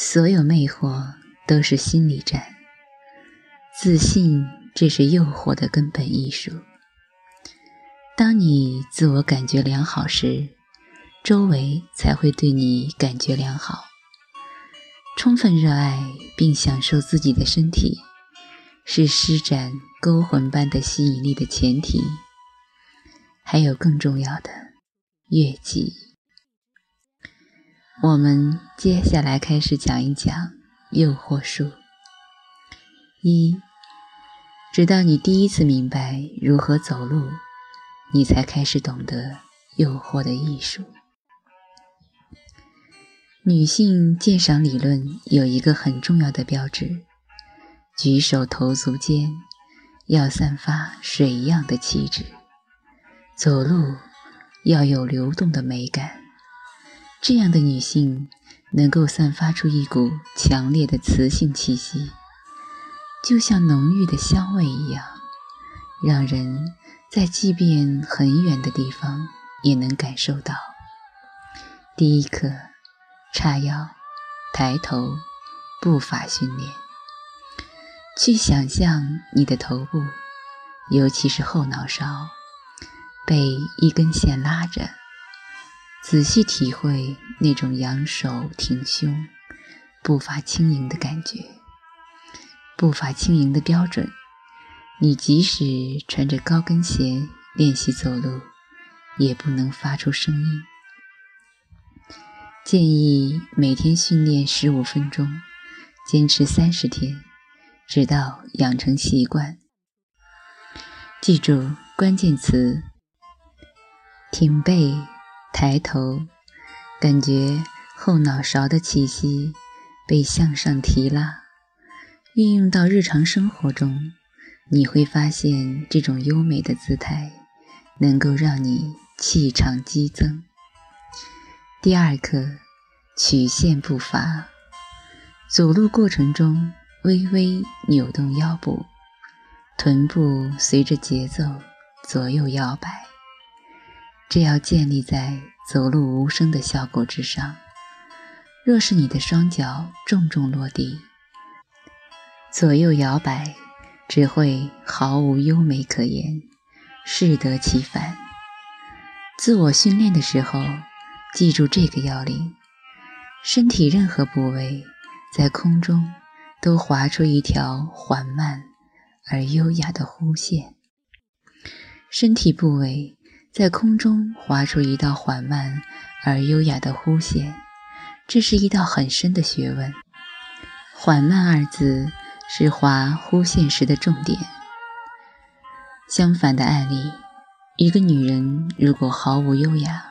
所有魅惑都是心理战，自信这是诱惑的根本艺术。当你自我感觉良好时，周围才会对你感觉良好。充分热爱并享受自己的身体，是施展勾魂般的吸引力的前提。还有更重要的，悦己。我们接下来开始讲一讲诱惑术。一，直到你第一次明白如何走路，你才开始懂得诱惑的艺术。女性鉴赏理论有一个很重要的标志：举手投足间要散发水一样的气质，走路要有流动的美感。这样的女性能够散发出一股强烈的雌性气息，就像浓郁的香味一样，让人在即便很远的地方也能感受到。第一课：叉腰、抬头、步伐训练。去想象你的头部，尤其是后脑勺，被一根线拉着。仔细体会那种仰首挺胸、步伐轻盈的感觉。步伐轻盈的标准，你即使穿着高跟鞋练习走路，也不能发出声音。建议每天训练十五分钟，坚持三十天，直到养成习惯。记住关键词：挺背。抬头，感觉后脑勺的气息被向上提拉，运用到日常生活中，你会发现这种优美的姿态能够让你气场激增。第二课，曲线步伐，走路过程中微微扭动腰部，臀部随着节奏左右摇摆。这要建立在走路无声的效果之上。若是你的双脚重重落地，左右摇摆，只会毫无优美可言，适得其反。自我训练的时候，记住这个要领：身体任何部位在空中都划出一条缓慢而优雅的弧线。身体部位。在空中划出一道缓慢而优雅的弧线，这是一道很深的学问。缓慢二字是划弧线时的重点。相反的案例，一个女人如果毫无优雅，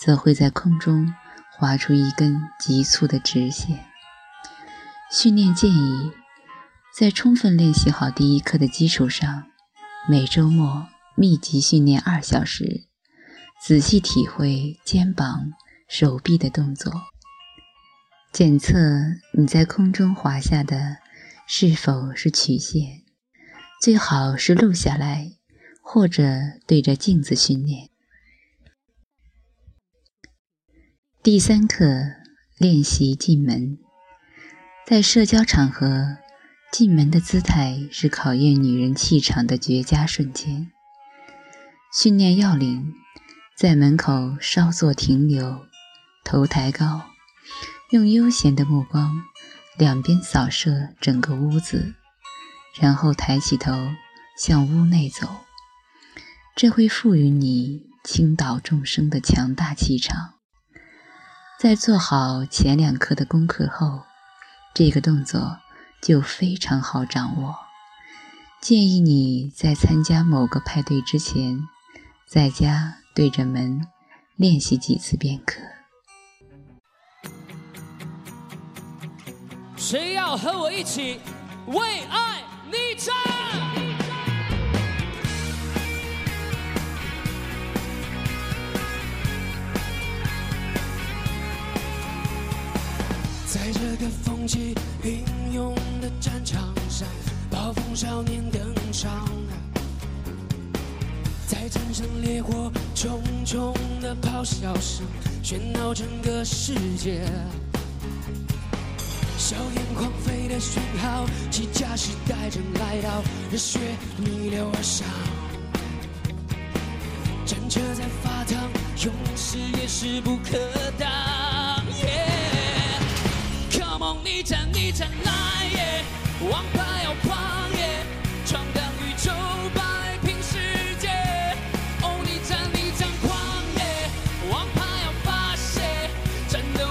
则会在空中划出一根急促的直线。训练建议，在充分练习好第一课的基础上，每周末。密集训练二小时，仔细体会肩膀、手臂的动作，检测你在空中滑下的是否是曲线，最好是录下来，或者对着镜子训练。第三课练习进门，在社交场合，进门的姿态是考验女人气场的绝佳瞬间。训练要领：在门口稍作停留，头抬高，用悠闲的目光两边扫射整个屋子，然后抬起头向屋内走。这会赋予你倾倒众生的强大气场。在做好前两课的功课后，这个动作就非常好掌握。建议你在参加某个派对之前。在家对着门练习几次便可。谁要和我一起为爱逆战？在这个风起云涌的战场上，暴风少年登场。在战胜烈火重重的咆哮声，喧闹整个世界。硝烟狂飞的讯号，机甲时代正来到，热血逆流而上。战车在发烫，勇士也势不可挡。ye Come on，逆战逆战来耶，王牌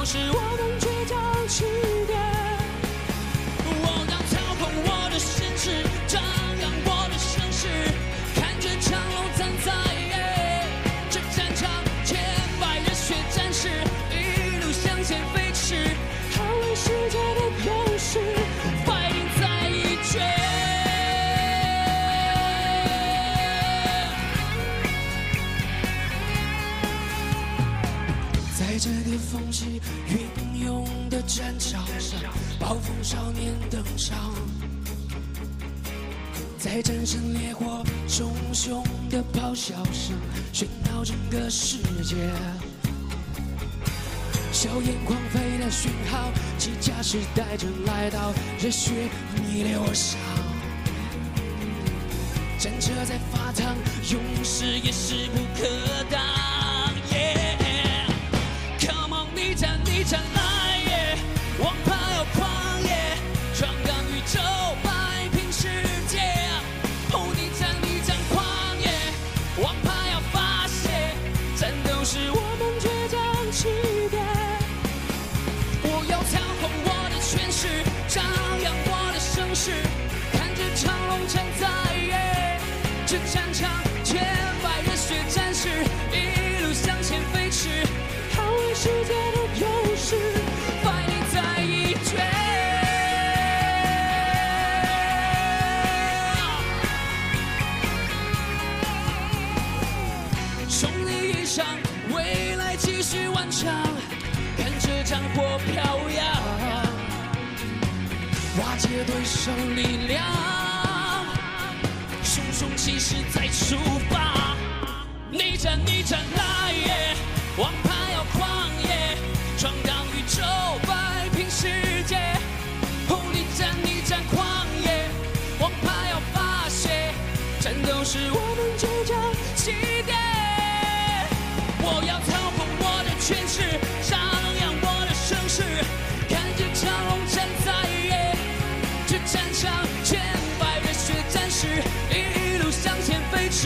是我们倔强起在这巅峰期云涌的战场上，暴风少年登场，在战胜烈火熊熊的咆哮声，喧闹整个世界。硝烟狂飞的讯号，机甲时代正来到，热血逆流而上。战车在发烫，勇士也势不可挡。逆战逆战来耶！王牌要狂野，闯荡宇宙，摆平世界。哦，逆战逆战狂野，王牌要发泄，战斗是我们倔强起点。我要操控我的权势，张扬我的声势，看这场龙战在野这战场，千百热血战士我飘扬，瓦解对手力量，熊熊气势再出发，逆战逆战来耶，王牌要狂野，闯荡宇宙，摆平世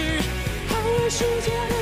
捍卫世界